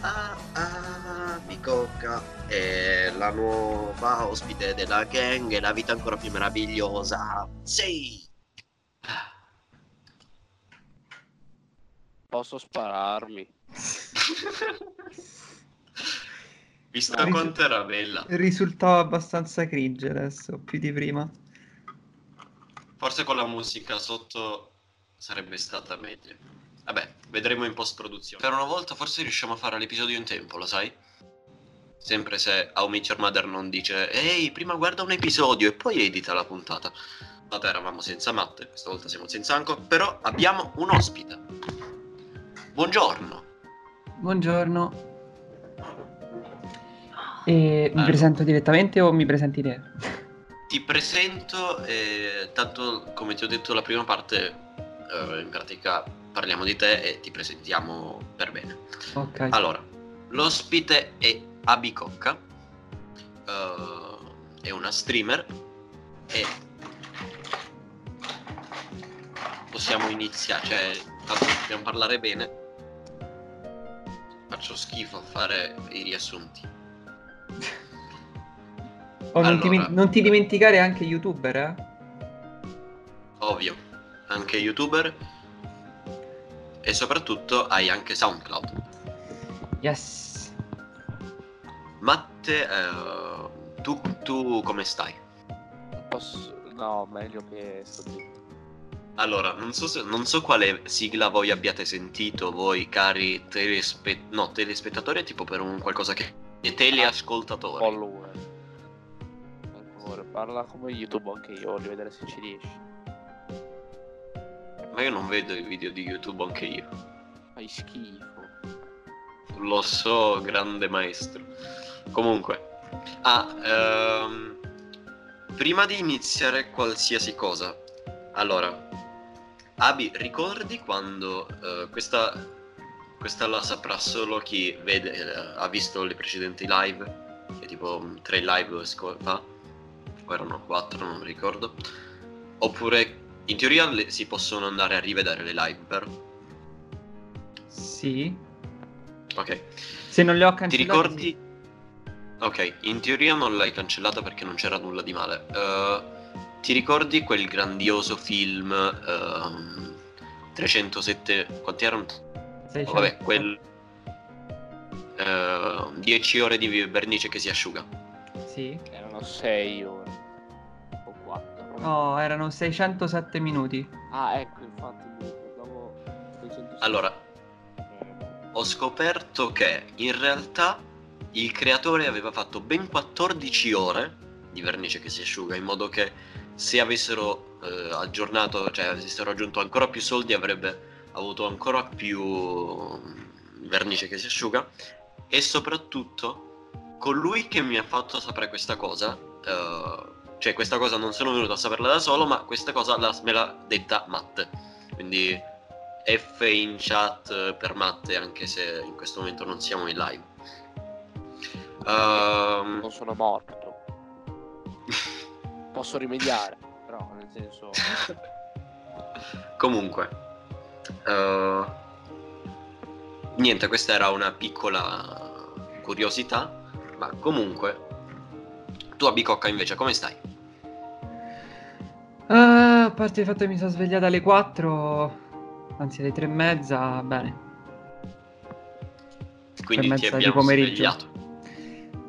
ah, ah, ah, Bicocca è la nuova ospite della gang e la vita ancora più meravigliosa. Sì! Posso spararmi. Visto Risu- quanto era bella. Risultava abbastanza cringe adesso, più di prima. Forse con la musica sotto sarebbe stata meglio. Vabbè, vedremo in post-produzione. Per una volta forse riusciamo a fare l'episodio in tempo, lo sai? Sempre se How Meet Your Mother non dice Ehi, prima guarda un episodio e poi edita la puntata. Stavolta eravamo senza Matte, questa volta siamo senza Anco, però abbiamo un ospite. Buongiorno. Buongiorno. E mi presento direttamente o mi presenti te? Ti presento e tanto come ti ho detto la prima parte, eh, in pratica parliamo di te e ti presentiamo per bene. Ok. Allora, l'ospite è Abicocca, eh, è una streamer e possiamo iniziare, cioè tanto dobbiamo parlare bene. Faccio schifo a fare i riassunti. Oh, non, ti, allora. non ti dimenticare anche youtuber, eh? Ovvio, anche youtuber e soprattutto hai anche SoundCloud. Yes. Matte, eh, tu, tu come stai? Posso... No, meglio che sto zitto. Allora, non so, se- non so quale sigla voi abbiate sentito, voi cari telespe- no, telespettatori, tipo per un qualcosa che teleascoltatori. Follower. Ancora, parla come YouTube anche io, voglio vedere se ci riesci. Ma io non vedo i video di YouTube anche io. Fai schifo. Lo so, grande maestro. Comunque, ah, ehm, prima di iniziare qualsiasi cosa, allora, Abi, ricordi quando eh, questa, questa la saprà solo chi vede, eh, ha visto le precedenti live, che tipo mm, tre live sco- fa, o erano quattro, non ricordo, oppure in teoria le- si possono andare a rivedere le live, vero? Sì. Ok. Se non le ho Ti cancellate... ricordi? Ok, in teoria non l'hai cancellata perché non c'era nulla di male. Eh, ti ricordi quel grandioso film ehm, 307 quanti erano? sì. Oh, vabbè, quel 10 ore di vernice che si asciuga. Sì. Erano 6 ore. O 4. No, erano 607 minuti. Ah, ecco, infatti 606. Allora, ho scoperto che in realtà il creatore aveva fatto ben 14 ore di vernice che si asciuga, in modo che se avessero eh, aggiornato, cioè avessero aggiunto ancora più soldi, avrebbe avuto ancora più mm, vernice che si asciuga. E soprattutto, colui che mi ha fatto sapere questa cosa, eh, cioè questa cosa non sono venuto a saperla da solo, ma questa cosa la- me l'ha detta Matte. Quindi F in chat eh, per Matte, anche se in questo momento non siamo in live. Ehm, non sono morto. Posso rimediare, però nel senso... comunque, eh, niente, questa era una piccola curiosità, ma comunque, tu a Bicocca invece come stai? Ah, a parte il fatto che mi sono svegliata alle 4, anzi alle 3 e mezza, bene. Quindi Per ti mezza di pomeriggio. svegliato.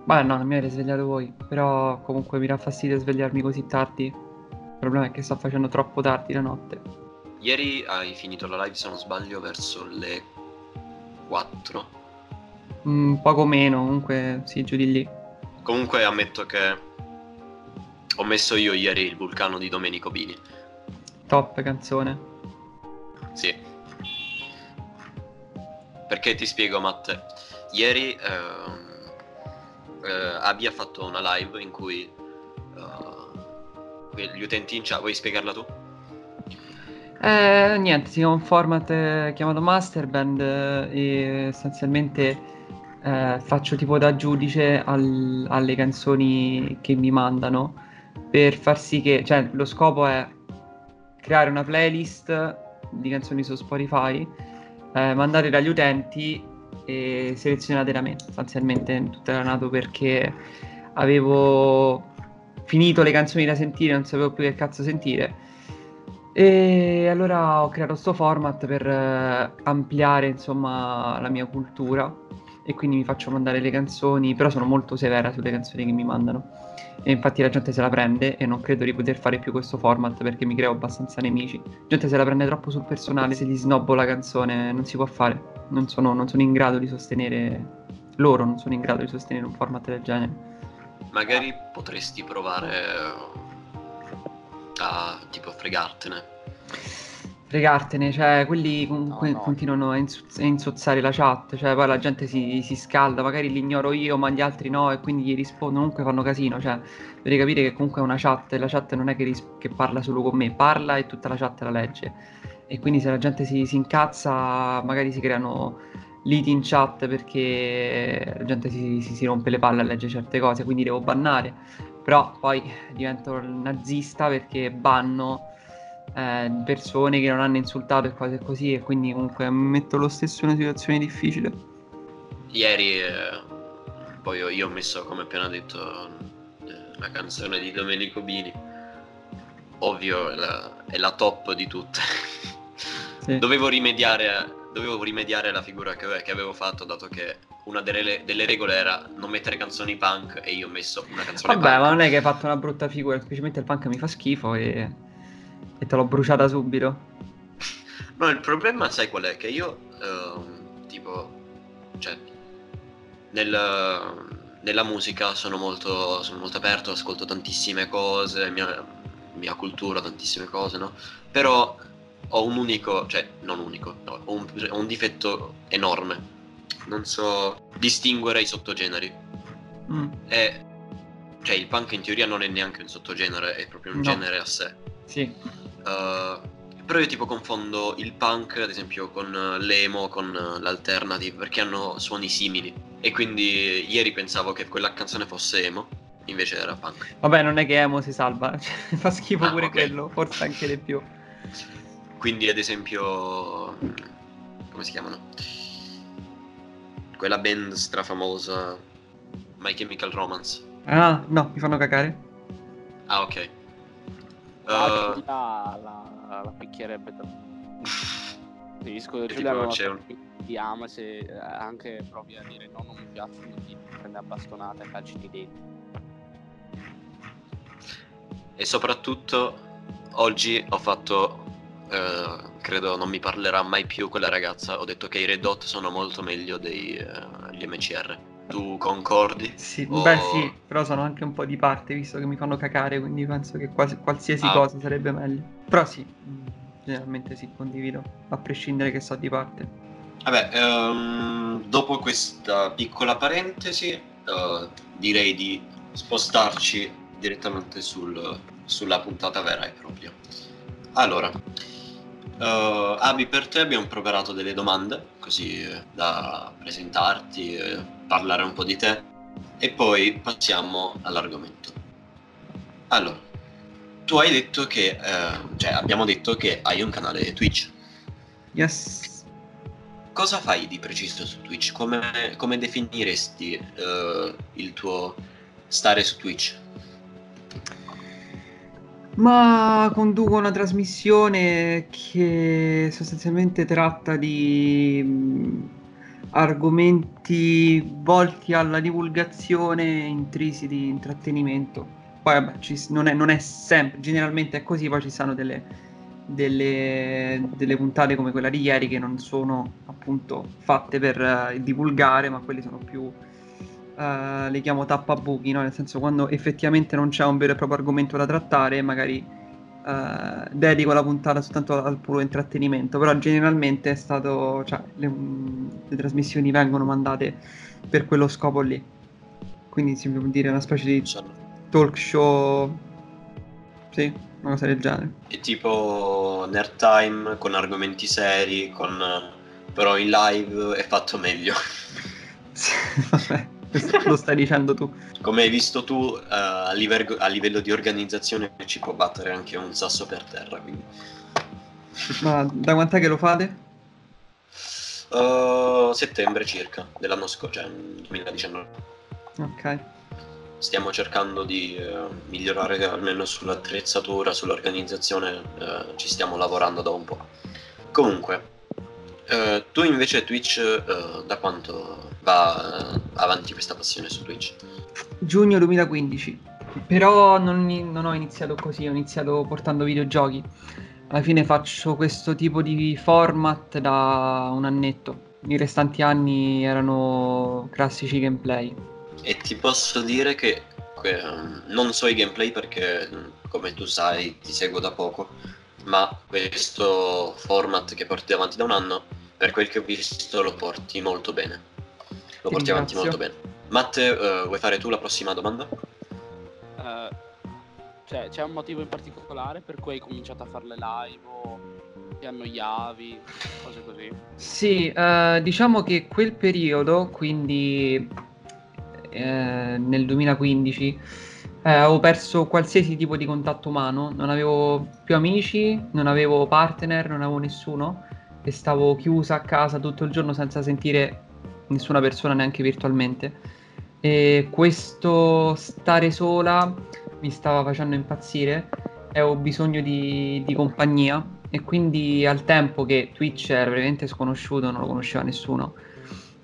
Beh, no, non mi avete svegliato voi, però comunque mi dà fastidio svegliarmi così tardi. Il problema è che sto facendo troppo tardi la notte. Ieri hai finito la live, se non sbaglio, verso le 4. Mm, poco meno, comunque, sì, giù di lì. Comunque ammetto che ho messo io ieri il vulcano di Domenico Bini. Top canzone. Sì. Perché ti spiego, Matte. Ieri ehm, eh, Abi ha fatto una live in cui eh, gli utenti in chat. Vuoi spiegarla tu? Eh, niente, si un format eh, chiamato Masterband eh, e essenzialmente eh, faccio tipo da giudice al- alle canzoni che mi mandano per far sì che, cioè lo scopo è creare una playlist di canzoni su Spotify, eh, mandare dagli utenti e selezionate da me. Sostanzialmente tutto era nato perché avevo finito le canzoni da sentire, non sapevo più che cazzo sentire. E allora ho creato questo format per eh, ampliare insomma la mia cultura e quindi mi faccio mandare le canzoni, però sono molto severa sulle canzoni che mi mandano. E infatti la gente se la prende e non credo di poter fare più questo format perché mi creo abbastanza nemici. La gente se la prende troppo sul personale, se gli snobbo la canzone non si può fare. Non sono, non sono in grado di sostenere, loro non sono in grado di sostenere un format del genere. Magari potresti provare a tipo fregartene. Fregartene, cioè quelli comunque No, no. continuano a, insu- a insozzare la chat, cioè poi la gente si, si scalda, magari li ignoro io ma gli altri no e quindi gli rispondo, comunque fanno casino, cioè devi capire che comunque è una chat e la chat non è che, ris- che parla solo con me, parla e tutta la chat la legge e quindi se la gente si, si incazza magari si creano liti in chat perché la gente si, si- rompe le palle a leggere certe cose, quindi devo bannare, però poi divento nazista perché banno eh, persone che non hanno insultato e cose così e quindi comunque metto lo stesso in una situazione difficile. Ieri eh, poi io, io ho messo, come appena detto, eh, la canzone di Domenico Bini. Ovvio, è la, è la top di tutte. Sì. dovevo, rimediare, dovevo rimediare alla figura che, che avevo fatto, dato che una delle, delle regole era non mettere canzoni punk e io ho messo una canzone Vabbè, punk. ma non è che hai fatto una brutta figura, semplicemente il punk mi fa schifo e, e te l'ho bruciata subito. No, il problema sai qual è? Che io, ehm, tipo, cioè, nel- nella musica sono molto, sono molto aperto, ascolto tantissime cose, mia, mia cultura, tantissime cose, no? Però ho un unico, cioè, non unico, no, ho un, ho un difetto enorme. Non so distinguere i sottogeneri. Mm, E, cioè, il punk in teoria non è neanche un sottogenere, è proprio un No. genere a sé. sì, Uh, però io tipo confondo il punk, ad esempio, con uh, l'emo, con uh, l'alternative, perché hanno suoni simili. E quindi ieri pensavo che quella canzone fosse emo, invece era punk. vabbè, non è che Emo si salva, cioè, fa schifo Ah, pure ok. quello, forse anche di più. Quindi, ad esempio, come si chiamano? Quella band strafamosa, My Chemical Romance. Ah, no, mi fanno cagare. Ah, ok. La, Uh, la, la, la picchierebbe da... Il disco di E Giulia tipo aveva c'è un- ti ama se eh, anche provi a dire no non mi piacciono ti prende a bastonate a calci di denti. E soprattutto oggi ho fatto, eh, credo non mi parlerà mai più quella ragazza, ho detto che i Red Hot sono molto meglio degli MCR. Tu concordi? Sì, Oh. beh sì, però sono anche un po' di parte visto che mi fanno cacare, quindi penso che quasi, qualsiasi Ah. cosa sarebbe meglio. Però sì, generalmente sì, condivido, a prescindere che so di parte. Vabbè, ehm, dopo questa piccola parentesi, eh, direi di spostarci direttamente sul- sulla puntata vera e propria. Allora, eh, Abi, per te abbiamo preparato delle domande, così eh, da presentarti, eh, parlare un po' di te, e poi passiamo all'argomento. Allora, tu hai detto che, eh, cioè abbiamo detto che hai un canale Twitch. Yes. Cosa fai di preciso su Twitch? Come, come definiresti eh, il tuo stare su Twitch? Ma conduco una trasmissione che sostanzialmente tratta di mh, argomenti volti alla divulgazione intrisi di intrattenimento. Poi vabbè, ci non, è, non è sempre, generalmente è così, poi ci sono delle, delle, delle puntate come quella di ieri che non sono appunto fatte per eh, divulgare, ma quelli sono più eh, le chiamo tappabuchi, no? nel senso quando effettivamente non c'è un vero e proprio argomento da trattare, magari eh, dedico la puntata soltanto al puro intrattenimento, però generalmente è stato, cioè, le, mm, le trasmissioni vengono mandate per quello scopo lì. Quindi si può dire una specie di talk show, sì, una cosa del genere. È tipo Nerd Time con argomenti seri, con, però in live è fatto meglio. Sì, Vabbè, lo stai dicendo tu. Come hai visto tu, eh, a, livello, a livello di organizzazione ci può battere anche un sasso per terra. Quindi. Ma da quant'è che lo fate? Uh, settembre circa dell'anno scorso, cioè 2019. Ok. Stiamo cercando di uh, migliorare almeno sull'attrezzatura, sull'organizzazione, uh, ci stiamo lavorando da un po'. Comunque, tu invece Twitch da quanto va avanti questa passione su Twitch? Giugno 2015, però non, non ho iniziato così, ho iniziato portando videogiochi alla fine faccio questo tipo di format da un annetto. I restanti anni erano classici gameplay. E ti posso dire che eh, non so i gameplay perché, come tu sai, ti seguo da poco, ma questo format che porti avanti da un anno, per quel che ho visto, lo porti molto bene. Lo Ti porti avanti molto bene. Matte, eh, vuoi fare tu la prossima domanda? Eh, cioè, c'è un motivo in particolare per cui hai cominciato a fare le live o ti annoiavi, cose così? Sì, eh, diciamo che quel periodo, quindi nel 2015, eh, avevo perso qualsiasi tipo di contatto umano, non avevo più amici, non avevo partner, non avevo nessuno. E stavo chiusa a casa tutto il giorno senza sentire nessuna persona neanche virtualmente. E questo stare sola mi stava facendo impazzire e avevo bisogno di, di compagnia. E quindi al tempo che Twitch era veramente sconosciuto, non lo conosceva nessuno,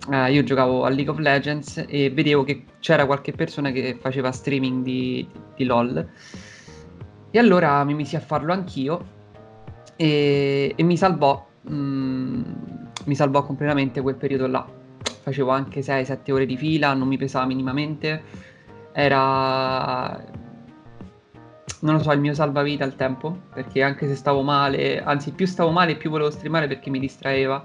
eh, io giocavo a League of Legends e vedevo che c'era qualche persona che faceva streaming di, di LOL e allora mi misi a farlo anch'io e, e mi salvò, mm, mi salvò completamente quel periodo là. Facevo anche 6-7 ore di fila, non mi pesava minimamente, era non lo so, il mio salvavita al tempo, perché anche se stavo male, anzi più stavo male più volevo streamare perché mi distraeva.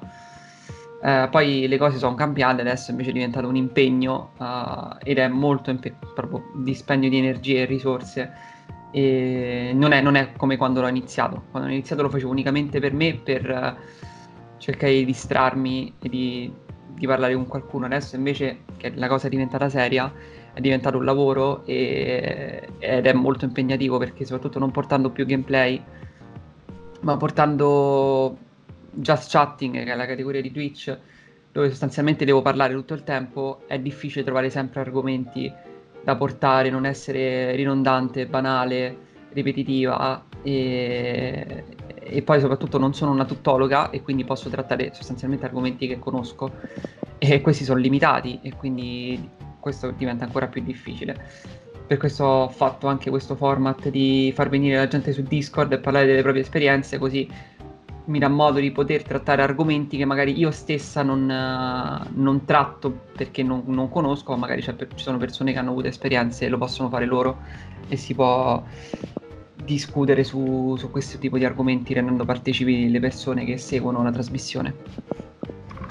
Eh, poi le cose sono cambiate, adesso invece è diventato un impegno eh, ed è molto impe- proprio dispendio di energie e risorse. E non è, non è come quando l'ho iniziato. Quando ho iniziato lo facevo unicamente per me, per eh, cercare di distrarmi e di, di parlare con qualcuno. Adesso invece che la cosa è diventata seria, è diventato un lavoro e- ed è molto impegnativo perché soprattutto non portando più gameplay, ma portando just chatting, che è la categoria di Twitch, dove sostanzialmente devo parlare tutto il tempo, è difficile trovare sempre argomenti da portare, non essere ridondante, banale, ripetitiva e, e poi soprattutto non sono una tuttologa e quindi posso trattare sostanzialmente argomenti che conosco e questi sono limitati e quindi questo diventa ancora più difficile. Per questo ho fatto anche questo format di far venire la gente su Discord e parlare delle proprie esperienze, così mi dà modo di poter trattare argomenti che magari io stessa non, eh, non tratto perché non, non conosco, ma magari per- ci sono persone che hanno avuto esperienze e lo possono fare loro e si può discutere su, su questo tipo di argomenti rendendo partecipi le persone che seguono la trasmissione.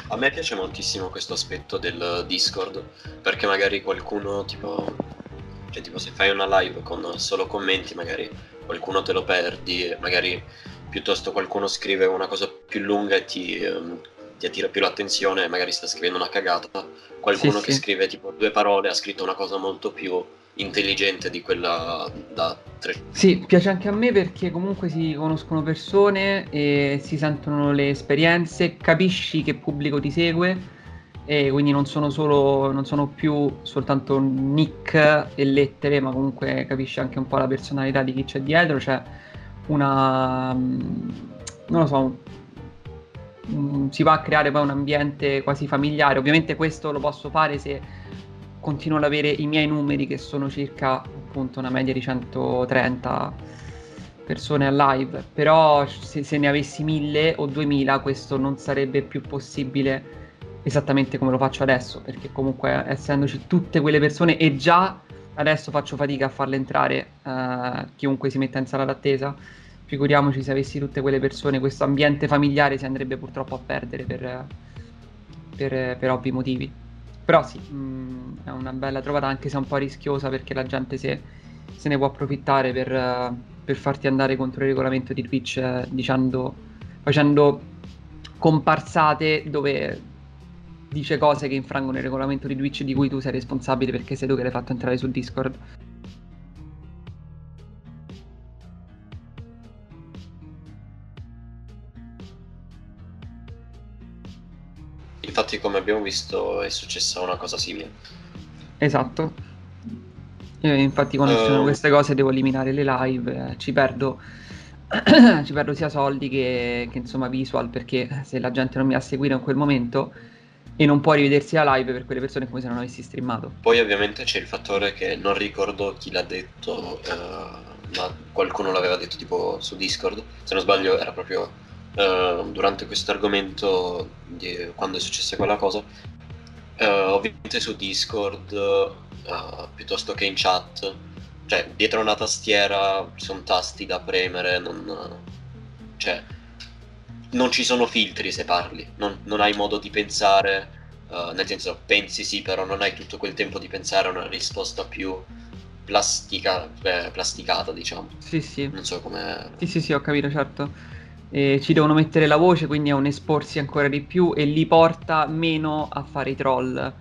A me piace moltissimo questo aspetto del Discord, perché magari qualcuno tipo, cioè tipo se fai una live con solo commenti, magari qualcuno te lo perdi, magari piuttosto qualcuno scrive una cosa più lunga e ti, ehm, ti attira più l'attenzione, magari sta scrivendo una cagata, qualcuno Sì, che sì. scrive tipo due parole ha scritto una cosa molto più intelligente di quella da tre Sì, piace anche a me perché comunque si conoscono persone e si sentono le esperienze, capisci che pubblico ti segue e quindi non sono solo, non sono più soltanto nick e lettere, ma comunque capisci anche un po' la personalità di chi c'è dietro, c'è una, mm, non lo so, mm, si va a creare poi un ambiente quasi familiare. Ovviamente questo lo posso fare se continuo ad avere i miei numeri che sono circa appunto una media di 130 persone a live, però se, se ne avessi 1000 o 2000 questo non sarebbe più possibile esattamente come lo faccio adesso, perché comunque essendoci tutte quelle persone e già adesso faccio fatica a farle entrare eh, chiunque si metta in sala d'attesa, figuriamoci se avessi tutte quelle persone, questo ambiente familiare si andrebbe purtroppo a perdere per, per, per ovvi motivi. Però sì, mh, è una bella trovata anche se è un po' rischiosa perché la gente se, se ne può approfittare per, per farti andare contro il regolamento di Twitch eh, dicendo, facendo comparsate dove dice cose che infrangono il regolamento di Twitch di cui tu sei responsabile perché sei tu che l'hai fatto entrare sul Discord. infatti come abbiamo visto è successa una cosa simile. Esatto. Io infatti quando ci sono Eh. queste cose devo eliminare le live, eh, ci perdo, ci perdo sia soldi che, che, insomma visual perché se la gente non mi ha seguito in quel momento e non può rivedersi la live per quelle persone come se non avessi streamato. Poi ovviamente c'è il fattore che non ricordo chi l'ha detto, eh, ma qualcuno l'aveva detto tipo su Discord, se non sbaglio era proprio eh, durante questo argomento di quando è successa quella cosa. Eh, ovviamente su Discord, eh, piuttosto che in chat, cioè dietro una tastiera ci sono tasti da premere, non, cioè, non ci sono filtri se parli, non, non hai modo di pensare, eh, nel senso pensi sì, però non hai tutto quel tempo di pensare a una risposta più plastica, eh, plasticata, diciamo. Sì, sì. Non so come... Sì, sì, sì, ho capito, certo. E ci devono mettere la voce, quindi è un esporsi ancora di più e li porta meno a fare i troll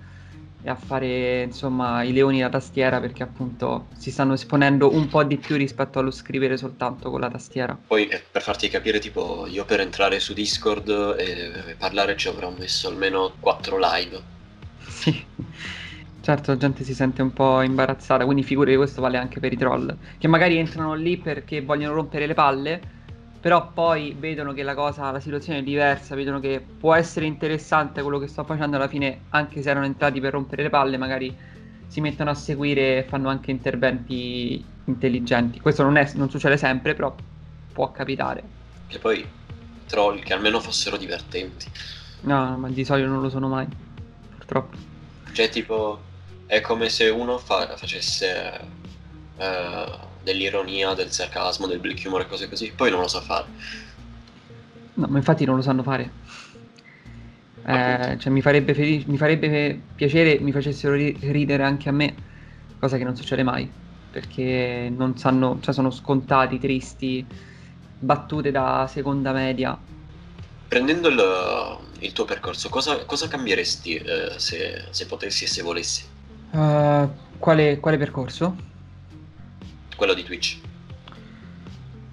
e a fare, insomma, i leoni da tastiera perché appunto si stanno esponendo un po' di più rispetto allo scrivere soltanto con la tastiera. Poi eh, per farti capire, tipo, io per entrare su Discord e, e parlare ci avrò messo almeno 4 live. Sì. Certo, la gente si sente un po' imbarazzata, quindi figurati questo vale anche per i troll, che magari entrano lì perché vogliono rompere le palle, però poi vedono che la cosa, la situazione è diversa, vedono che può essere interessante quello che sto facendo alla fine, anche se erano entrati per rompere le palle, magari si mettono a seguire e fanno anche interventi intelligenti. Questo non, è, non succede sempre, però può capitare. Che poi troll che almeno fossero divertenti. No, ma di solito non lo sono mai, purtroppo. Cioè, tipo, è come se uno fa- facesse eh, dell'ironia, del sarcasmo, del black humor e cose così, poi non lo sa fare. No, ma infatti non lo sanno fare. Eh, cioè, mi farebbe, felice, mi farebbe piacere mi facessero ri- ridere anche a me, cosa che non succede mai, perché non sanno, cioè sono scontati, tristi, battute da seconda media. Prendendo il, il tuo percorso, cosa, cosa cambieresti eh, se, se potessi e se volessi? Uh, quale, quale percorso? Quello di Twitch.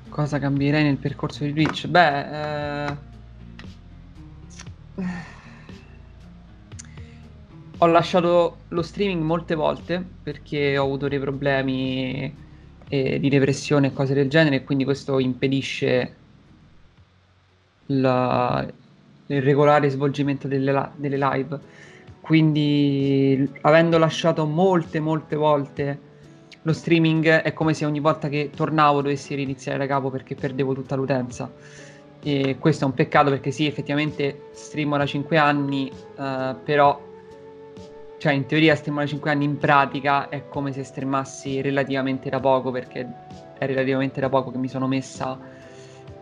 Cosa cambierei nel percorso di Twitch? Beh, eh... ho lasciato lo streaming molte volte perché ho avuto dei problemi eh, di depressione e cose del genere e quindi questo impedisce la- il regolare svolgimento delle, delle live. Quindi, avendo lasciato molte, molte volte lo streaming, è come se ogni volta che tornavo dovessi riniziare da capo perché perdevo tutta l'utenza. E questo è un peccato perché sì, effettivamente streamo da 5 anni, eh, però, cioè in teoria streamo da 5 anni, in pratica è come se streamassi relativamente da poco perché è relativamente da poco che mi sono messa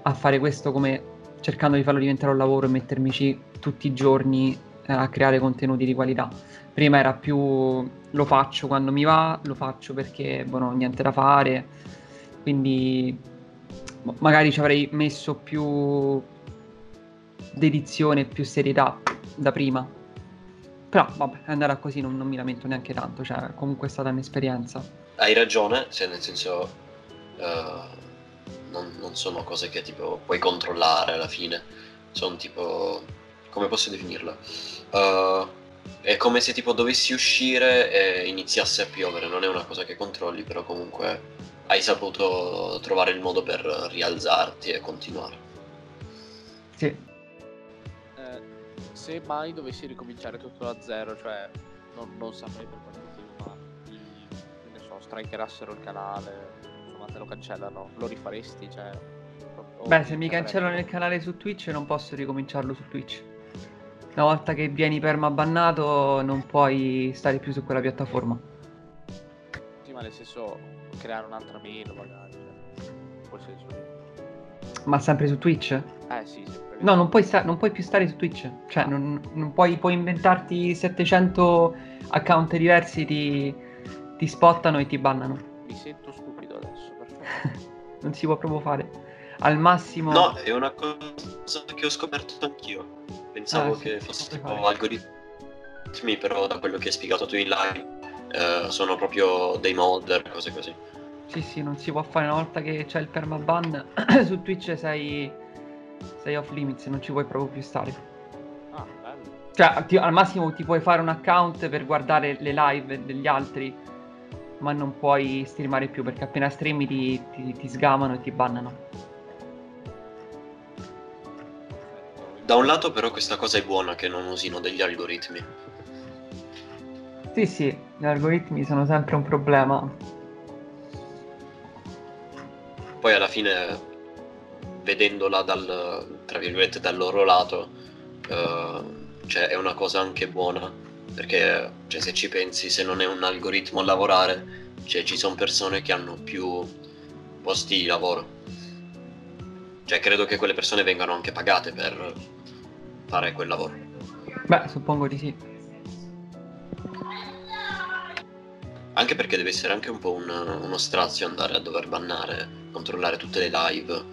a fare questo come cercando di farlo diventare un lavoro e mettermici tutti i giorni eh, a creare contenuti di qualità. Prima era più lo faccio quando mi va, lo faccio perché boh, non ho niente da fare, quindi boh, magari ci avrei messo più dedizione, più serietà da prima. Però vabbè, è andata così, non, non mi lamento neanche tanto, cioè comunque è stata un'esperienza. Hai ragione, cioè nel senso eh, non, non sono cose che tipo puoi controllare alla fine, sono tipo come posso definirla? Eh, è come se tipo dovessi uscire e iniziasse a piovere, non è una cosa che controlli, però comunque hai saputo trovare il modo per rialzarti e continuare. Sì, Eh, se mai dovessi ricominciare tutto da zero, cioè non, non saprei per quale motivo, ma ne so, strikerassero il canale, insomma te lo cancellano, lo rifaresti, cioè... Beh, se mi ti cancellano il canale su Twitch non posso ricominciarlo su Twitch. Una volta che vieni permabannato non puoi stare più su quella piattaforma. Sì, ma nel senso creare un'altra mail magari, cioè, senso lì. Ma sempre su Twitch? Eh sì, sempre. No, non puoi, sta- non puoi più stare su Twitch. Cioè, non, non puoi, puoi inventarti 700 account diversi, ti, ti spottano e ti bannano. Mi sento stupido adesso, perfetto. non si può proprio fare. Al massimo... No, è una cosa che ho scoperto anch'io. Pensavo Ah, sì, che fosse tipo fare. algoritmi, però da quello che hai spiegato tu in live eh, sono proprio dei modder, cose così. Sì, sì, non si può fare una volta che c'è il permaban su Twitch sei, sei off limits, non ci puoi proprio più stare. Ah, bello. Cioè, ti- al massimo ti puoi fare un account per guardare le live degli altri, ma non puoi streamare più perché appena streami ti, ti, ti sgamano e ti bannano. Da un lato però questa cosa è buona che non usino degli algoritmi. Sì, sì, gli algoritmi sono sempre un problema. Poi alla fine, vedendola dal, tra virgolette, dal loro lato, eh, cioè è una cosa anche buona, perché cioè, se ci pensi, se non è un algoritmo a lavorare, cioè, ci sono persone che hanno più posti di lavoro. Cioè credo che quelle persone vengano anche pagate per fare quel lavoro. Beh, suppongo di sì. Anche perché deve essere anche un po' un- uno strazio andare a dover bannare, controllare tutte le live.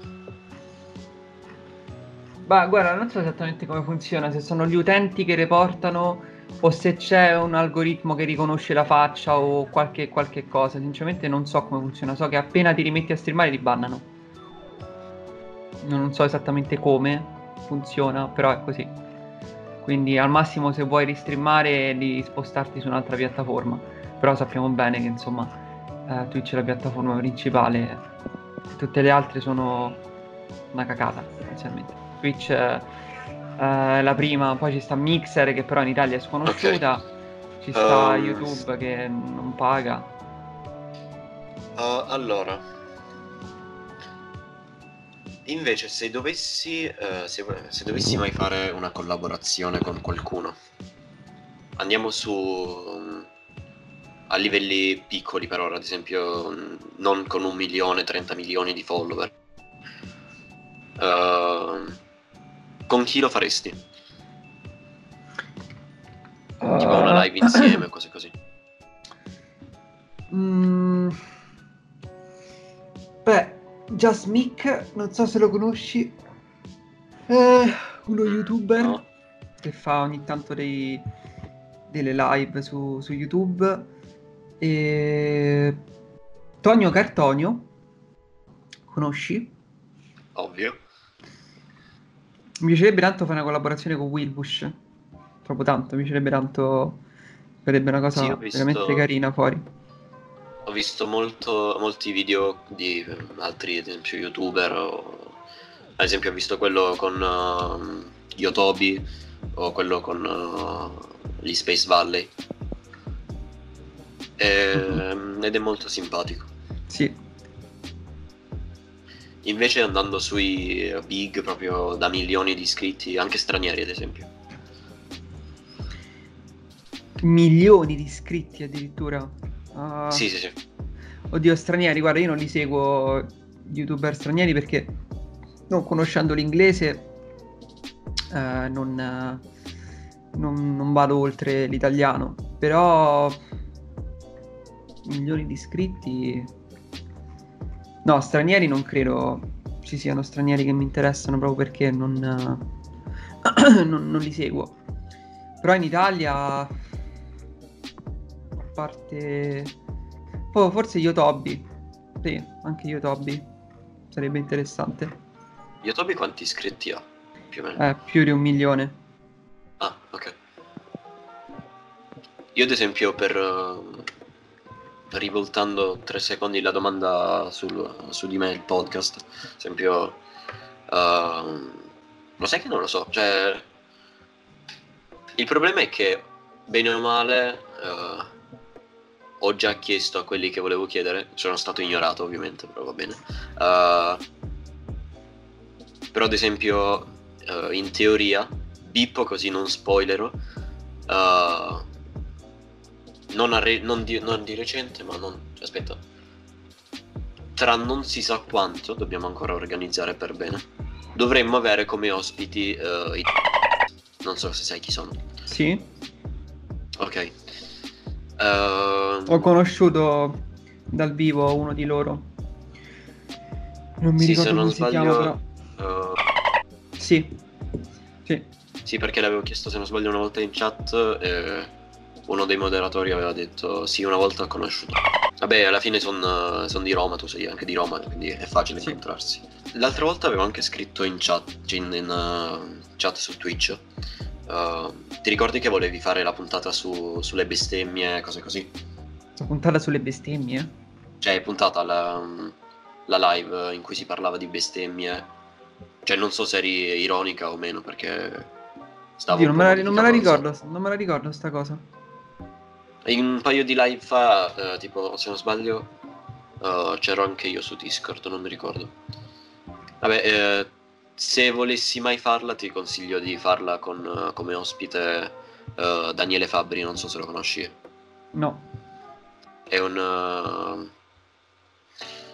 Ma guarda, non so esattamente come funziona, se sono gli utenti che reportano o se c'è un algoritmo che riconosce la faccia o qualche, qualche cosa. Sinceramente non so come funziona, so che appena ti rimetti a streamare ti bannano. Non so esattamente come funziona, però è così. Quindi al massimo se vuoi ristreamare di spostarti su un'altra piattaforma. Però sappiamo bene che insomma eh, Twitch è la piattaforma principale, tutte le altre sono una cacata essenzialmente. Twitch eh, è la prima, poi ci sta Mixer che però in Italia è sconosciuta, ci sta Um, YouTube che non paga. Uh, allora, invece, se dovessi, eh, se, se dovessi mai fare una collaborazione con qualcuno, andiamo su mm, a livelli piccoli per ora, ad esempio, mm, non con un milione, 30 milioni di follower. Uh, con chi lo faresti? Tipo una live insieme, cose così. Mm. Just Mick, non so se lo conosci. Eh, uno youtuber No? che fa ogni tanto dei- delle live su, su YouTube. E... Tonio Cartonio, conosci? Ovvio. Mi piacerebbe tanto fare una collaborazione con Wilbush. Proprio tanto, mi piacerebbe tanto. Sarebbe una cosa Sì, visto- veramente carina fuori. Visto molto- molti video di eh, altri, ad esempio, youtuber. o- ad esempio, ho visto quello con ehm, Yotobi o quello con eh, gli Space Valley. Ehm, ed è molto simpatico. Sì. Invece, andando sui big, proprio da milioni di iscritti, anche stranieri, ad esempio. Milioni di iscritti addirittura. Sì, sì, sì. Oddio, stranieri, guarda, io non li seguo youtuber stranieri perché non conoscendo l'inglese eh, non, eh, non- non vado oltre l'italiano. Però milioni di iscritti. No, stranieri non credo ci siano stranieri che mi interessano proprio perché non, eh, non, non li seguo. Però in Italia, parte... Oh, forse Yotobi. Sì, anche Yotobi. Sarebbe interessante. Yotobi quanti iscritti ha? Più o meno. Eh, più di un milione. Ah, ok. Io ad esempio per eh, rivoltando tre secondi la domanda sul, su di me il podcast, ad esempio ehm, lo sai che non lo so, cioè il problema è che bene o male eh, ho già chiesto a quelli che volevo chiedere, sono stato ignorato ovviamente, però va bene. Eh, però ad esempio eh, in teoria Bippo così non spoilero eh, non, a re- non di, non di recente ma non aspetta tra non si sa quanto dobbiamo ancora organizzare per bene dovremmo avere come ospiti i non so se sai chi sono Sì. ok Eh, Ho conosciuto dal vivo uno di loro. Non mi sì, ricordo se non come si chiama, però. sbaglio eh, Sì. Sì. Sì, perché l'avevo chiesto se non sbaglio una volta in chat e uno dei moderatori aveva detto sì, una volta ho conosciuto. Vabbè, alla fine sono di Roma, tu sei anche di Roma, quindi è facile Sì. incontrarsi. L'altra volta avevo anche scritto in chat, in, in, uh, chat su Twitch, Uh, ti ricordi che volevi fare la puntata su, sulle bestemmie, cose così? La puntata sulle bestemmie? Cioè, puntata la, la live in cui si parlava di bestemmie. Cioè, non so se eri ironica o meno, perché stavo. Dio, non, me la, non me la ricordo, non me la ricordo sta cosa. In un paio di live fa, uh, tipo, se non sbaglio, uh, c'ero anche io su Discord, non mi ricordo. Vabbè, eh, se volessi mai farla, ti consiglio di farla con uh, come ospite uh, Daniele Fabbri, non so se lo conosci. No. È un, uh,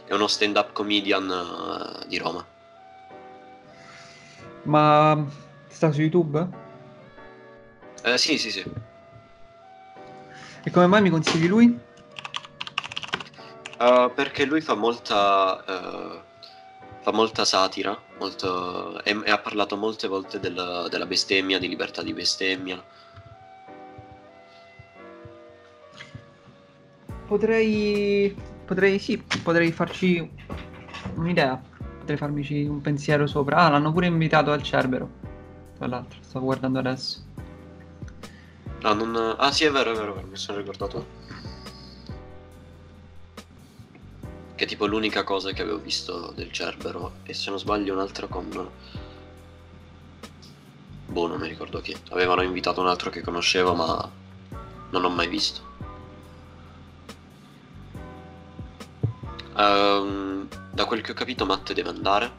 è uno stand-up comedian di Roma. Ma sta su YouTube? Eh, sì, sì, sì. E come mai mi consigli lui? perché lui fa molta fa molta satira, molto, e, e, ha parlato molte volte del, della bestemmia, di libertà di bestemmia. Potrei, potrei, sì, potrei farci un'idea, potrei farmici un pensiero sopra. Ah, l'hanno pure invitato al Cerbero, tra l'altro, stavo guardando adesso. Ah, non... ah sì, è vero, è vero, è vero mi sono ricordato. Che è tipo l'unica cosa che avevo visto del Cerbero e se non sbaglio un'altra con boh non mi ricordo chi. Avevano invitato un altro che conoscevo ma non ho mai visto. Um, da quel che ho capito Matte deve andare.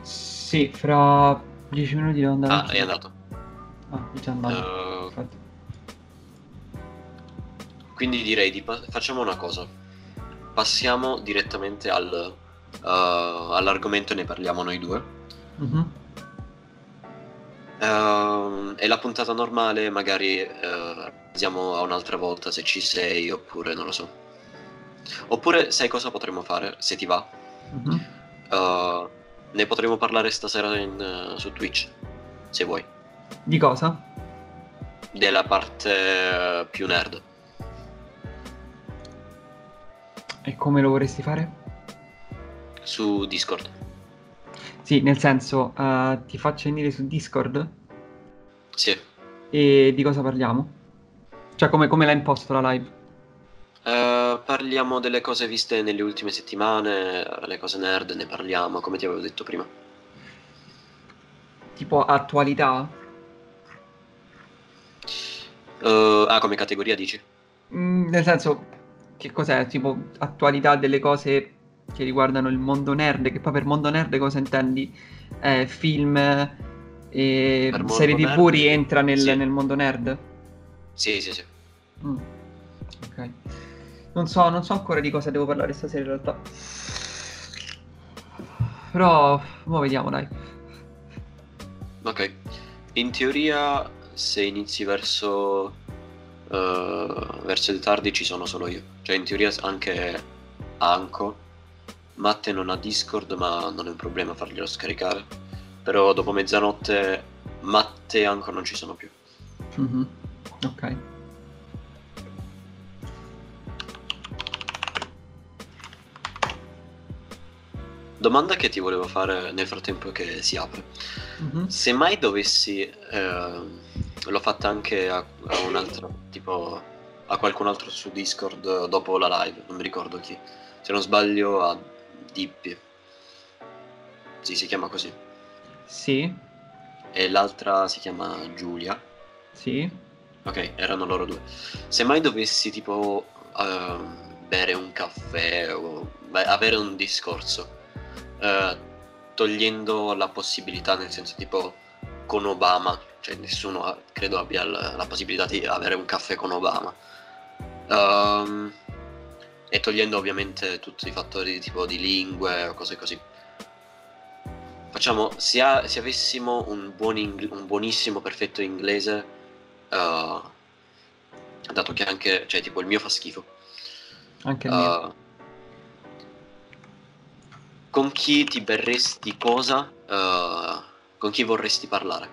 Sì fra 10 minuti devo andare ah è andato. Ah è già andato. Uh, quindi direi di pa- facciamo una cosa. Passiamo direttamente al, uh, all'argomento e ne parliamo noi due. Mm-hmm. Uh, e la puntata normale magari uh, andiamo a un'altra volta se ci sei oppure non lo so. Oppure sai cosa potremmo fare se ti va? Mm-hmm. Uh, ne potremo parlare stasera in, su Twitch se vuoi. Di cosa? Della parte più nerd. E come lo vorresti fare? Su Discord. Sì, nel senso, uh, ti faccio venire su Discord? Sì. E di cosa parliamo? Cioè, come, come l'ha imposto la live? Uh, parliamo delle cose viste nelle ultime settimane, le cose nerd, ne parliamo, come ti avevo detto prima. Tipo attualità? Uh, ah, come categoria dici? Mm, nel senso, che cos'è? Tipo attualità delle cose che riguardano il mondo nerd, che poi per mondo nerd cosa intendi? Eh, film e serie tv nerd, rientra nel, sì. nel, mondo nerd? Sì, sì, sì. Mm. Ok. Non so, non so ancora di cosa devo parlare stasera in realtà. Però, ora vediamo, dai. Ok. In teoria, se inizi verso uh, verso il tardi ci sono solo io. Cioè in teoria anche Anco. Matte non ha Discord ma non è un problema farglielo scaricare. Però dopo mezzanotte Matte e Anco non ci sono più. Mm-hmm. Ok. Domanda che ti volevo fare nel frattempo che si apre. Mm-hmm. Se mai dovessi eh, l'ho fatta anche a, a un altro, tipo a qualcun altro su Discord dopo la live, non mi ricordo chi. Se non sbaglio a Dippi. Sì, si chiama così. Sì. E l'altra si chiama Giulia. Sì. Ok, erano loro due. Se mai dovessi tipo uh, bere un caffè o beh, avere un discorso, uh, togliendo la possibilità, nel senso tipo con Obama, cioè nessuno credo abbia la, la possibilità di avere un caffè con Obama. Um, e togliendo ovviamente tutti i fattori tipo di lingue o cose così. Facciamo, se, ha, se avessimo un, buon ing- un, buonissimo, perfetto inglese, uh, dato che anche, cioè tipo il mio fa schifo. Anche il uh, mio. Con chi ti berresti cosa? Uh, con chi vorresti parlare?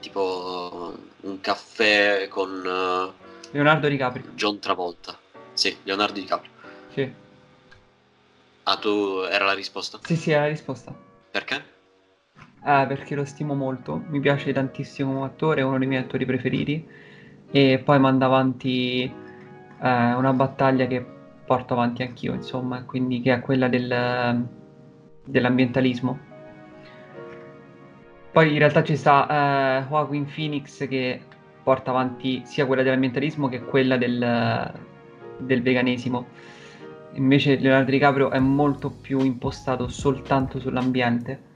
Tipo un caffè con... Uh, Leonardo DiCaprio. John Travolta. Sì, Leonardo DiCaprio. Sì. Ah, tu era la risposta? Sì, sì, era la risposta. Perché? Eh, perché lo stimo molto, mi piace tantissimo come attore, è uno dei miei attori preferiti e poi manda avanti eh, una battaglia che porto avanti anch'io, insomma, quindi che è quella del, dell'ambientalismo. Poi in realtà ci sta eh, Joaquin Phoenix che porta avanti sia quella dell'ambientalismo che quella del, del veganesimo. Invece Leonardo DiCaprio è molto più impostato soltanto sull'ambiente.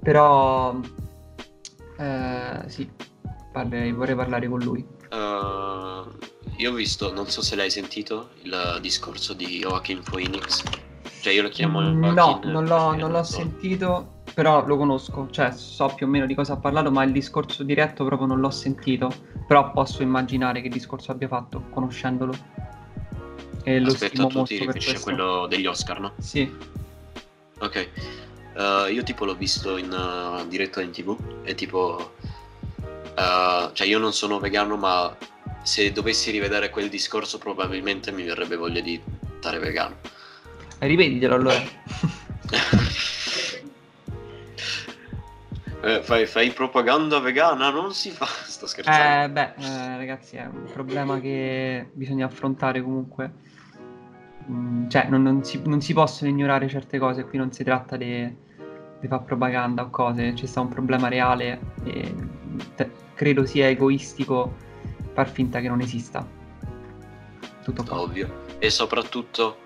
Però eh, sì, parlerei, vorrei parlare con lui. Uh, io ho visto, non so se l'hai sentito, il discorso di Joaquin Phoenix. Cioè io lo chiamo No, non l'ho, non l'ho sentito, però lo conosco, cioè so più o meno di cosa ha parlato, ma il discorso diretto proprio non l'ho sentito, però posso immaginare che discorso abbia fatto, conoscendolo. E lo Aspetta, tu ti riferisci a quello degli Oscar, no? Sì, Ok. Uh, io tipo l'ho visto in uh, diretta in tv e tipo... uh, cioè io non sono vegano ma se dovessi rivedere quel discorso probabilmente mi verrebbe voglia di diventare vegano. Ripetitelo allora. Eh, fai, fai propaganda vegana? Non si fa, sto scherzando. Eh, beh, eh, ragazzi, è un problema che bisogna affrontare comunque. Mm, cioè, non, non si, non si possono ignorare certe cose. Qui non si tratta di fare propaganda o cose, c'è sta un problema reale e te- credo sia egoistico far finta che non esista. Tutto qua. Ovvio. E soprattutto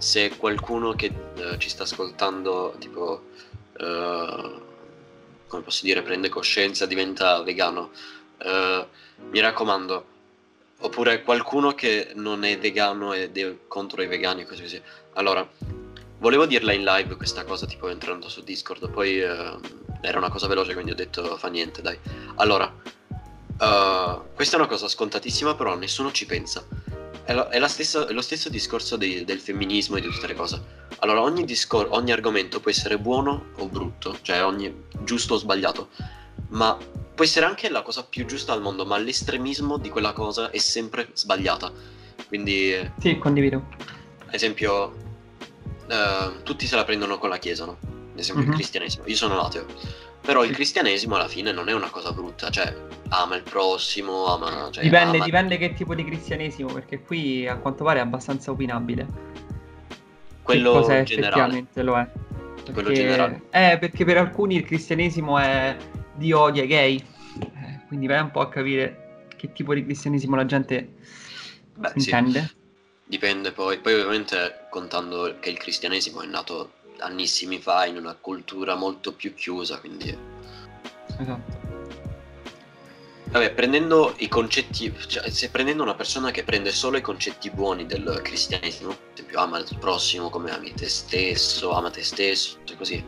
se qualcuno che eh, ci sta ascoltando, tipo, eh, come posso dire, prende coscienza, diventa vegano, eh, mi raccomando, oppure qualcuno che non è vegano ed è contro i vegani, così così. Allora, volevo dirla in live questa cosa, tipo entrando su Discord, poi era una cosa veloce, quindi ho detto fa niente, dai. Allora, questa è una cosa scontatissima, però nessuno ci pensa. È, lo, è la stessa- è lo stesso discorso dei- del femminismo e di tutte le cose. Allora, ogni, discor- ogni argomento può essere buono o brutto, cioè ogni giusto o sbagliato, ma può essere anche la cosa più giusta al mondo, ma l'estremismo di quella cosa è sempre sbagliata. Quindi, Sì, condivido. ad esempio, eh, tutti se la prendono con la Chiesa, no? Ad esempio Mhm. il cristianesimo. Io sono ateo. Però il Sì. cristianesimo alla fine non è una cosa brutta, cioè ama il prossimo, ama... Cioè, Dipende, ama- dipende che tipo di cristianesimo, perché qui a quanto pare è abbastanza opinabile. quello cosa generale. lo è. Quello Perché- generale. Eh, perché per alcuni il cristianesimo è di odio ai gay. Eh, quindi vai un po' a capire che tipo di cristianesimo la gente Beh, sì. intende. Dipende poi, poi ovviamente contando che il cristianesimo è nato annissimi fa in una cultura molto più chiusa, quindi Esatto. vabbè, prendendo i concetti, cioè se prendendo una persona che prende solo i concetti buoni del cristianesimo, ad esempio ama il prossimo come ami te stesso, ama te stesso, cioè così, eh,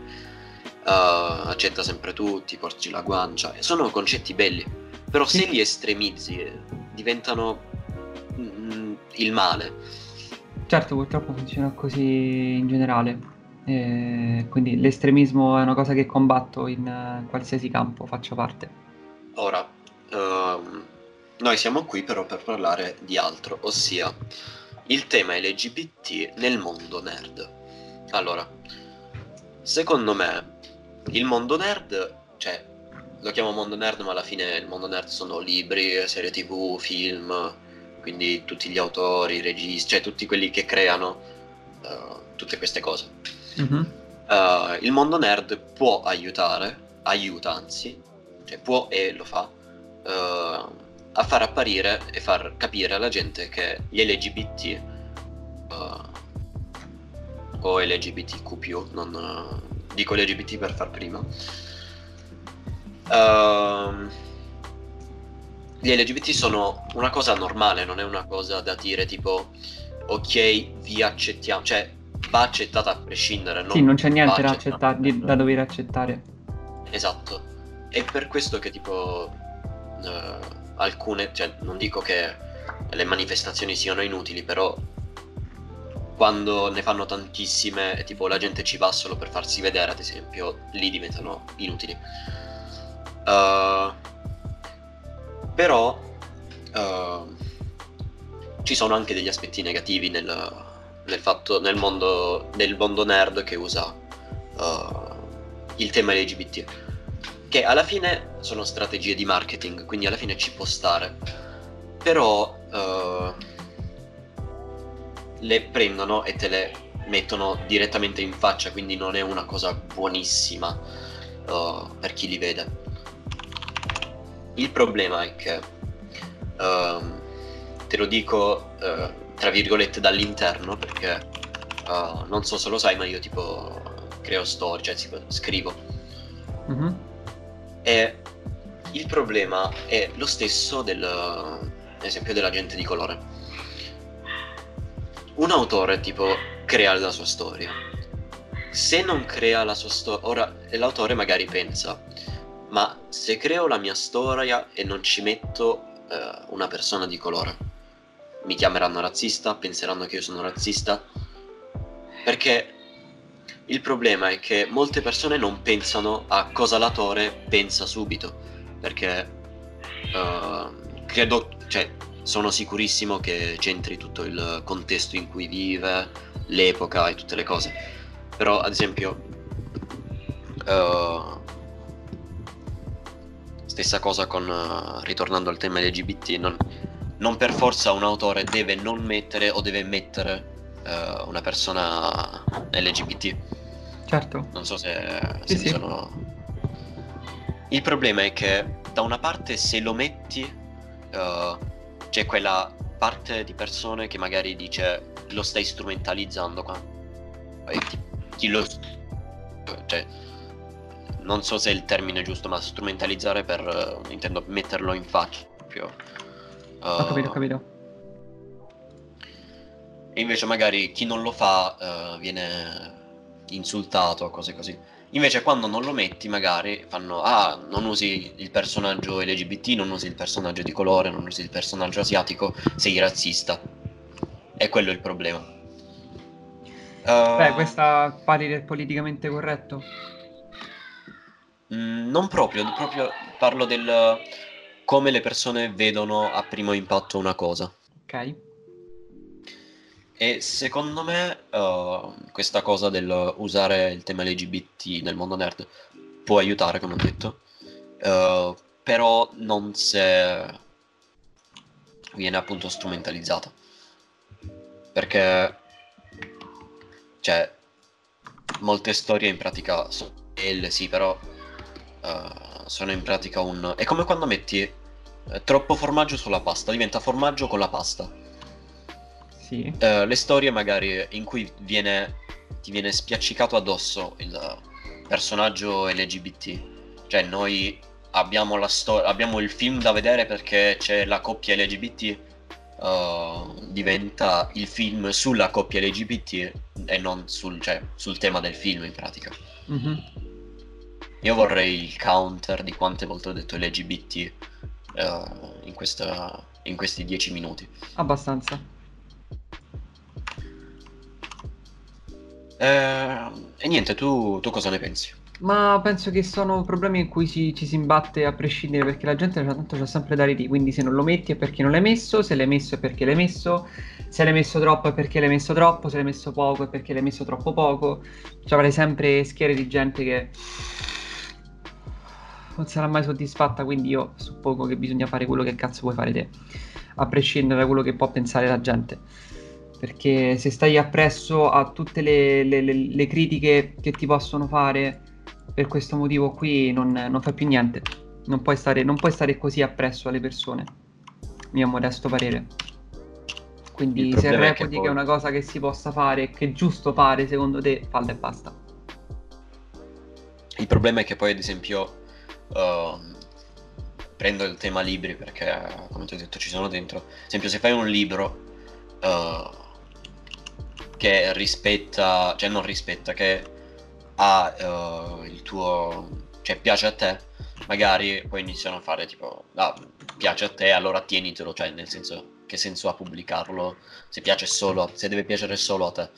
accetta sempre tutti, porgi la guancia, sono concetti belli, però se li estremizzi eh, diventano mm, il male. Certo, purtroppo funziona così in generale. Quindi l'estremismo è una cosa che combatto in eh, qualsiasi campo faccio parte. Ora, ehm, noi siamo qui però per parlare di altro, ossia il tema LGBT nel mondo nerd. Allora, secondo me il mondo nerd, cioè lo chiamo mondo nerd, ma alla fine il mondo nerd sono libri, serie tv, film, quindi tutti gli autori, i registi, cioè tutti quelli che creano eh, tutte queste cose. Mhm. Uh, il mondo nerd può aiutare, aiuta anzi, cioè può e lo fa, uh, a far apparire e far capire alla gente che gli LGBT uh, o LGBTQ, non dico LGBT per far prima, Ehm, gli LGBT sono una cosa normale, non è una cosa da dire tipo ok, vi accettiamo, cioè va accettata a prescindere. Sì, non c'è niente da, accetta- di- da dover accettare. Esatto. È per questo che tipo eh, alcune, cioè non dico che le manifestazioni siano inutili, però quando ne fanno tantissime e tipo la gente ci va solo per farsi vedere, ad esempio, lì diventano inutili. Eh, però eh, ci sono anche degli aspetti negativi nel, nel fatto nel mondo, nel mondo nerd che usa eh, il tema LGBT, che alla fine sono strategie di marketing, quindi alla fine ci può stare, però uh, le prendono e te le mettono direttamente in faccia, quindi non è una cosa buonissima uh, per chi li vede. Il problema è che, uh, te lo dico uh, tra virgolette dall'interno, perché uh, non so se lo sai, ma io tipo creo storie, cioè tipo, scrivo. Mm-hmm. E il problema è lo stesso del, ad esempio, della gente di colore. Un autore tipo crea la sua storia. Se non crea la sua storia, ora l'autore magari pensa ma se creo la mia storia e non ci metto eh, una persona di colore, mi chiameranno razzista, penseranno che io sono razzista, perché il problema è che molte persone non pensano a cosa l'autore pensa subito, perché uh, credo, cioè, sono sicurissimo che c'entri tutto il contesto in cui vive, l'epoca e tutte le cose. Però, ad esempio, uh, Stessa cosa con, uh, ritornando al tema LGBT, non, non, per forza un autore deve non mettere o deve mettere uh, una persona LGBT. Certo. Non so se, se sì, sì. sono... Il problema è che da una parte se lo metti uh, c'è quella parte di persone che magari dice lo stai strumentalizzando qua. E ti, ti lo... Cioè, non so se è il termine giusto, ma strumentalizzare per, uh, intendo metterlo in faccia proprio. Uh, ho capito, ho capito. E invece magari chi non lo fa uh, viene insultato o cose così. Invece quando non lo metti magari fanno ah non usi il personaggio LGBT, non usi il personaggio di colore, non usi il personaggio asiatico, sei razzista. E quello è il problema. Uh... Beh, questa pari del politicamente corretto? Mm, non proprio, proprio parlo del come le persone vedono a primo impatto una cosa. Ok. E secondo me uh, questa cosa del usare il tema LGBT nel mondo nerd può aiutare, come ho detto, uh, però non se viene appunto strumentalizzata. Perché, cioè, molte storie in pratica sono belle, sì, però uh, sono in pratica un... È come quando metti eh, troppo formaggio sulla pasta, diventa formaggio con la pasta. Sì. Uh, le storie magari in cui viene, ti viene spiaccicato addosso il personaggio LGBT. Cioè noi abbiamo, la sto- abbiamo il film da vedere perché c'è la coppia LGBT. Uh, diventa il film sulla coppia LGBT e non sul, cioè, sul tema del film in pratica. Mm-hmm. Io vorrei il counter di quante volte ho detto LGBT uh, in, questa, in questi dieci minuti. Abbastanza. Eh, e niente, tu, tu, cosa ne pensi? Ma penso che sono problemi in cui ci, ci si imbatte a prescindere perché la gente tanto c'ha sempre da ridire, quindi se non lo metti è perché non l'hai messo, se l'hai messo è perché l'hai messo, se l'hai messo troppo è perché l'hai messo troppo, se l'hai messo poco è perché l'hai messo troppo poco. Cioè avrai sempre schiere di gente che non sarà mai soddisfatta, quindi io suppongo che bisogna fare quello che cazzo vuoi fare te, a prescindere da quello che può pensare la gente. Perché se stai appresso a tutte le, le, le, le critiche che ti possono fare per questo motivo qui, non, non fai più niente. Non puoi, stare, non puoi stare così appresso alle persone, mio modesto parere. Quindi se reputi che, poi... che, è una cosa che si possa fare, che è giusto fare secondo te, falla e basta. Il problema è che poi, ad esempio, uh, prendo il tema libri perché, come ti ho detto, ci sono dentro. Ad esempio, se fai un libro uh, che rispetta, cioè non rispetta, che ha uh, il tuo, cioè piace a te, magari poi iniziano a fare tipo, ah, piace a te, allora tienitelo, cioè nel senso, che senso ha pubblicarlo se piace solo, se deve piacere solo a te.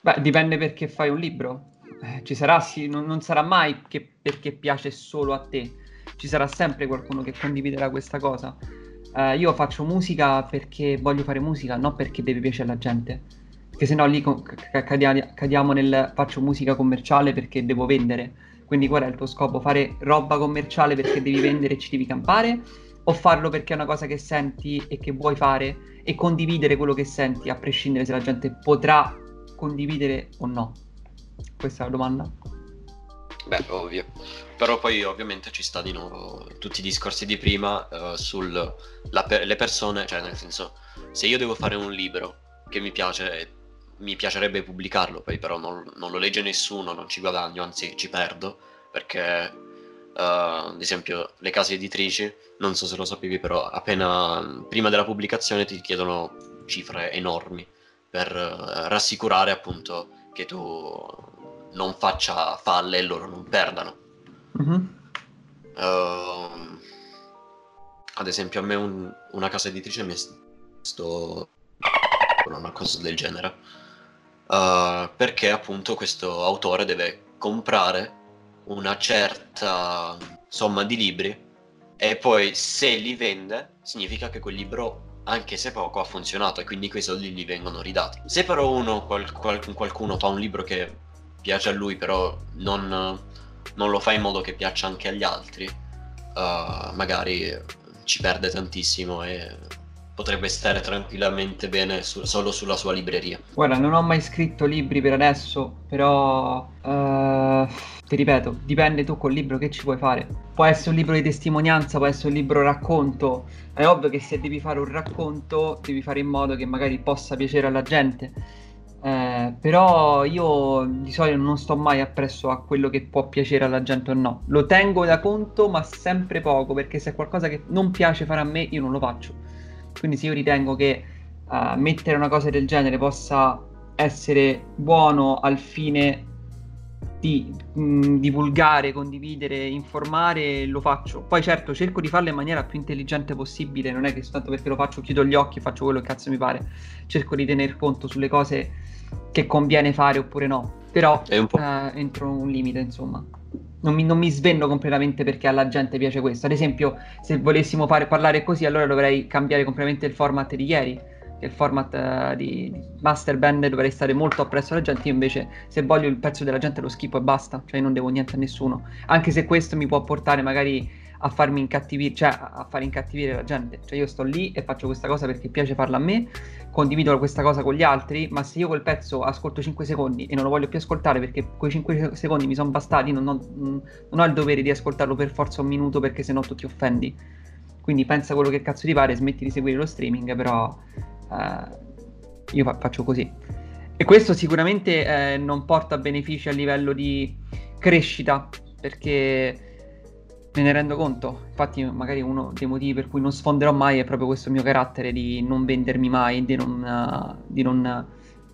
Beh, dipende perché fai un libro. Eh, ci sarà, sì, non, non, sarà mai che perché piace solo a te, ci sarà sempre qualcuno che condividerà questa cosa. Eh, io faccio musica perché voglio fare musica, non perché deve piacere alla gente. Perché sennò lì cadiamo nel faccio musica commerciale perché devo vendere. Quindi qual è il tuo scopo? Fare roba commerciale perché devi vendere e ci devi campare? O farlo perché è una cosa che senti e che vuoi fare e condividere quello che senti, a prescindere se la gente potrà condividere o no? Questa è la domanda. Beh, ovvio. Però poi ovviamente ci sta di nuovo tutti i discorsi di prima uh, sul per- le persone, cioè nel senso, se io devo fare un libro che mi piace, mi piacerebbe pubblicarlo, poi però non, non lo legge nessuno, non ci guadagno, anzi ci perdo, perché uh, ad esempio le case editrici, non so se lo sapevi, però appena prima della pubblicazione ti chiedono cifre enormi per uh, rassicurare appunto che tu non faccia falle e loro non perdano. Mm-hmm. Uh, ad esempio, a me un, una casa editrice mi è sto una cosa del genere. Uh, perché appunto questo autore deve comprare una certa somma di libri e poi se li vende significa che quel libro anche se poco ha funzionato e quindi quei soldi gli vengono ridati. Se però uno, qual, qual, qualcuno fa un libro che piace a lui, però non, non lo fa in modo che piaccia anche agli altri, uh, magari ci perde tantissimo e potrebbe stare tranquillamente bene su, solo sulla sua libreria. Guarda, non ho mai scritto libri per adesso, però uh, ti ripeto, dipende tu col libro che ci puoi fare. Può essere un libro di testimonianza, può essere un libro racconto. È ovvio che se devi fare un racconto, devi fare in modo che magari possa piacere alla gente eh, però io di solito non sto mai appresso a quello che può piacere alla gente o no. Lo tengo da conto, ma sempre poco, perché se è qualcosa che non piace fare a me, io non lo faccio. Quindi se io ritengo che uh, mettere una cosa del genere possa essere buono al fine di mh, mm, divulgare, condividere, informare, lo faccio. Poi certo cerco di farlo in maniera più intelligente possibile, non è che soltanto perché lo faccio chiudo gli occhi e faccio quello che cazzo mi pare. Cerco di tener conto sulle cose che conviene fare oppure no. Però un eh, entro un limite, insomma. Non mi, non mi, svendo completamente perché alla gente piace questo. Ad esempio, se volessimo fare, parlare così, allora dovrei cambiare completamente il format di ieri. Che il format uh, di, Master Band dovrei stare molto appresso alla gente. Io invece, se voglio il pezzo della gente, lo schippo e basta. Cioè, non devo niente a nessuno. Anche se questo mi può portare magari a farmi incattivire, cioè a far incattivire la gente. Cioè io sto lì e faccio questa cosa perché piace farla a me, condivido questa cosa con gli altri, ma se io quel pezzo ascolto 5 secondi e non lo voglio più ascoltare perché quei 5 secondi mi sono bastati, non ho, non ho, il dovere di ascoltarlo per forza un minuto perché sennò tu ti offendi. Quindi pensa quello che cazzo ti pare, smetti di seguire lo streaming, però eh, io fa- faccio così. E questo sicuramente eh, non porta benefici a livello di crescita, perché Me ne rendo conto, infatti magari uno dei motivi per cui non sfonderò mai è proprio questo mio carattere di non vendermi mai, di non, uh, di non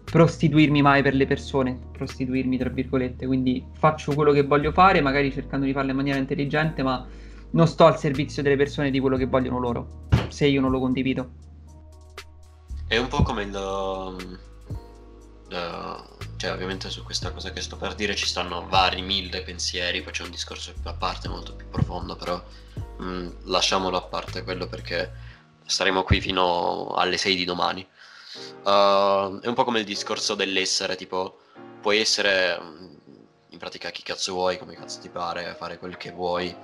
prostituirmi mai per le persone, prostituirmi tra virgolette, quindi faccio quello che voglio fare, magari cercando di farlo in maniera intelligente, ma non sto al servizio delle persone di quello che vogliono loro, se io non lo condivido. È un po' come il... Uh, cioè ovviamente su questa cosa che sto per dire ci stanno vari mille pensieri, poi c'è un discorso a parte molto più profondo, però mh, mm, lasciamolo a parte quello perché staremo qui fino alle 6 di domani. Uh, è un po' come il discorso dell'essere, tipo puoi essere mm, in pratica chi cazzo vuoi, come cazzo ti pare, fare quel che vuoi,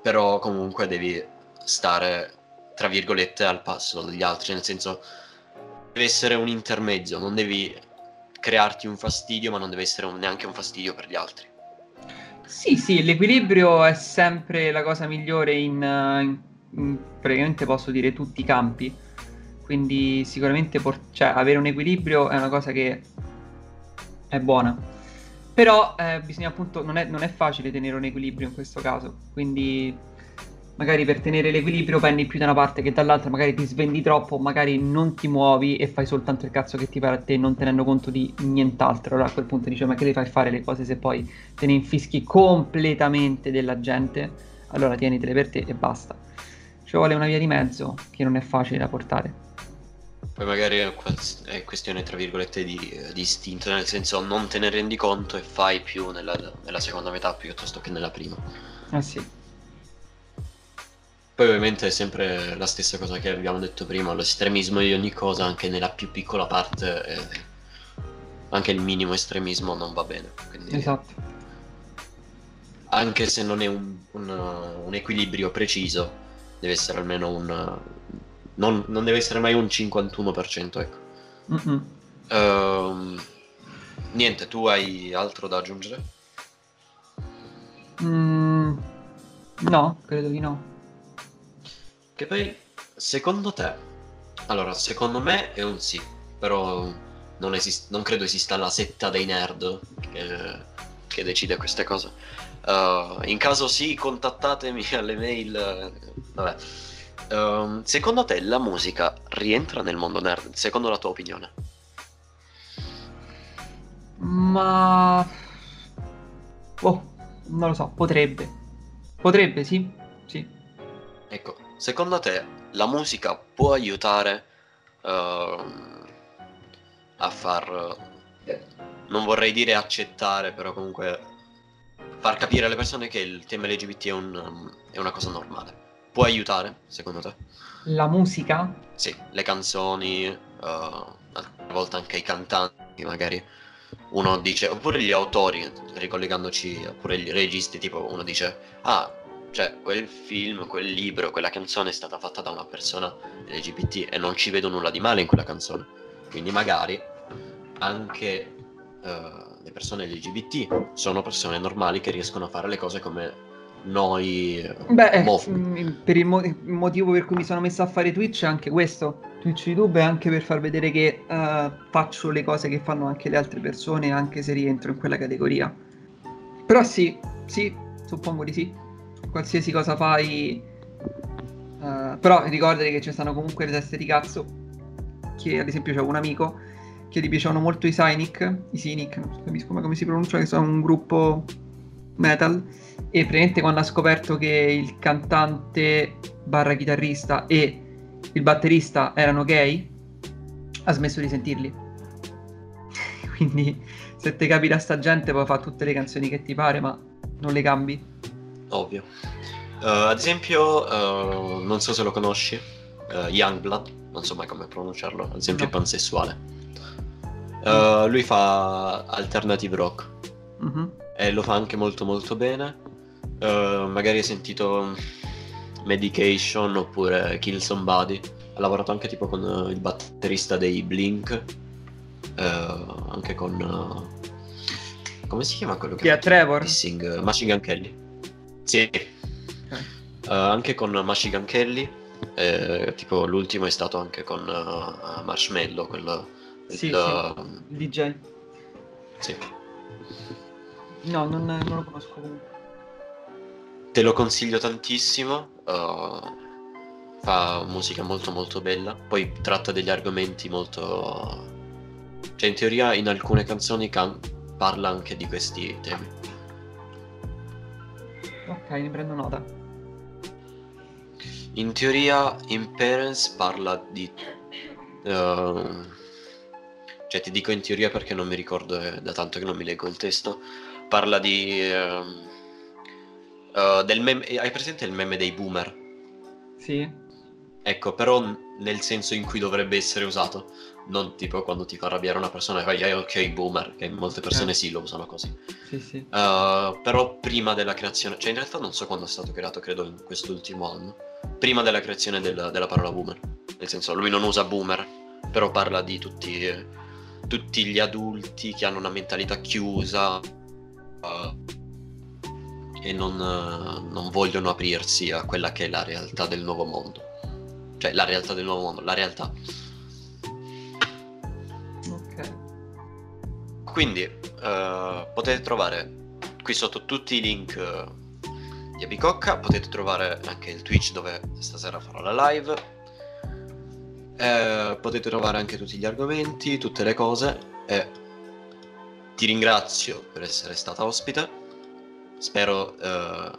però comunque devi stare tra virgolette al passo degli altri, nel senso deve essere un intermezzo, non devi crearti un fastidio, ma non deve essere un, neanche un fastidio per gli altri. Sì, sì, l'equilibrio è sempre la cosa migliore in, in, in praticamente posso dire tutti i campi. Quindi sicuramente por- cioè, avere un equilibrio è una cosa che è buona. Però eh, bisogna appunto, non è, non è facile tenere un equilibrio in questo caso. Quindi magari per tenere l'equilibrio prendi più da una parte che dall'altra, magari ti svendi troppo, magari non ti muovi e fai soltanto il cazzo che ti pare a te, non tenendo conto di nient'altro. Allora a quel punto dici, ma che devi fai fare le cose se poi te ne infischi completamente della gente? Allora tienitele per te e basta. Ci vuole una via di mezzo che non è facile da portare. Poi magari è questione, tra virgolette, di, di, istinto, nel senso non te ne rendi conto e fai più nella, nella seconda metà piuttosto che nella prima. Ah sì. Poi ovviamente è sempre la stessa cosa che abbiamo detto prima, l'estremismo di ogni cosa, anche nella più piccola parte, eh, anche il minimo estremismo non va bene. Quindi... Esatto. anche se non è un, un, un equilibrio preciso, deve essere almeno un... Non, non deve essere mai un 51%, ecco. Mm-mm. Ehm, niente, tu hai altro da aggiungere? Mm, no, credo di no. Che poi, secondo te, allora, secondo me è un sì, però non, esist- non credo esista la setta dei nerd che, che decide queste cose. Uh, in caso sì, contattatemi alle mail. Vabbè. Ehm, secondo te la musica rientra nel mondo nerd? Secondo la tua opinione? Ma... Oh, non lo so, potrebbe. Potrebbe, sì. Sì. Ecco, secondo te la musica può aiutare ehm, a far, non vorrei dire accettare, però comunque far capire alle persone che il tema LGBT è, un- è una cosa normale? Può aiutare, secondo te? La musica? Sì, le canzoni, eh, a volte anche i cantanti, magari. Uno dice, oppure gli autori, ricollegandoci, oppure i registi, tipo uno dice, ah, cioè quel film, quel libro, quella canzone è stata fatta da una persona LGBT e non ci vedo nulla di male in quella canzone. Quindi magari anche eh, le persone LGBT sono persone normali che riescono a fare le cose come noi eh, Beh, eh, omofobi. mm, per il, mo- il motivo per cui mi sono messo a fare Twitch è anche questo. Twitch YouTube è anche per far vedere che eh, faccio le cose che fanno anche le altre persone, anche se rientro in quella categoria. Però sì, sì, suppongo di sì. Qualsiasi cosa fai. eh, però ricordati che ci stanno comunque le teste di cazzo. Che ad esempio c'è un amico che gli piacevano molto i Cynic. I Cynic, non capisco mai come si pronuncia, che sono un gruppo metal. E praticamente quando ha scoperto che il cantante barra chitarrista e il batterista erano gay, ha smesso di sentirli. Quindi se ti capita sta gente puoi fare tutte le canzoni che ti pare, ma non le cambi. Ovvio. Eh, ad esempio, eh, non so se lo conosci, eh, Youngblood, non so mai come pronunciarlo, ad esempio No. è pansessuale. Eh, lui fa alternative rock Mhm. e lo fa anche molto molto bene. Magari hai sentito Medication oppure Kill Somebody. Ha lavorato anche tipo con il batterista dei Blink, anche con... come si chiama quello che fa Trevor? Dissing? Machine Gun Kelly. Sì. Eh, anche con Machine Gun Kelly. eh, tipo l'ultimo è stato anche con eh, Marshmallow, quello... Sì, il- Il DJ. sì. No, non, non lo conosco comunque. Te lo consiglio tantissimo. eh, fa musica molto molto bella. Poi tratta degli argomenti molto. Cioè, in teoria, in alcune canzoni can- parla anche di questi temi. Ok, ne prendo nota. In teoria, in Parents parla di. eh, cioè, ti dico in teoria perché non mi ricordo, è da tanto che non mi leggo il testo. Parla di. ehm, eh, del meme. Hai presente il meme dei boomer? Sì. Ecco, però nel senso in cui dovrebbe essere usato, non tipo quando ti fa arrabbiare una persona e fai "Eh, ok boomer, che molte persone Eh. sì lo usano così. Sì, sì. Uh, però prima della creazione, cioè in realtà non so quando è stato creato, credo in quest'ultimo anno, prima della creazione del- della parola boomer. Nel senso, lui non usa boomer, però parla di tutti, eh, tutti gli adulti che hanno una mentalità chiusa uh, e non, non vogliono aprirsi a quella che è la realtà del nuovo mondo. Cioè, la realtà del nuovo mondo, la realtà. Quindi eh, potete trovare qui sotto tutti i link eh, di Abicocca, potete trovare anche il Twitch dove stasera farò la live. Eh, potete trovare anche tutti gli argomenti, tutte le cose e ti ringrazio per essere stata ospite. Spero eh,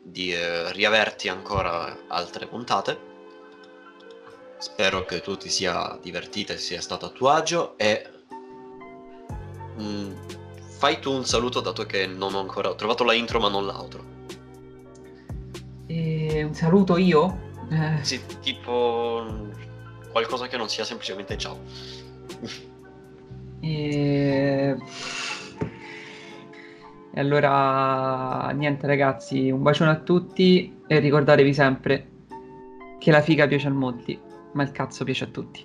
di eh, riaverti ancora altre puntate. Spero che tu ti sia divertita e sia stato a tuo agio e Mm, fai tu un saluto dato che non ho ancora ho trovato la intro ma non l'outro. E un saluto io. Eh, Sì, tipo qualcosa che non sia semplicemente ciao. e... E allora, niente ragazzi, un bacione a tutti e ricordatevi sempre che la figa piace a molti, ma il cazzo piace a tutti.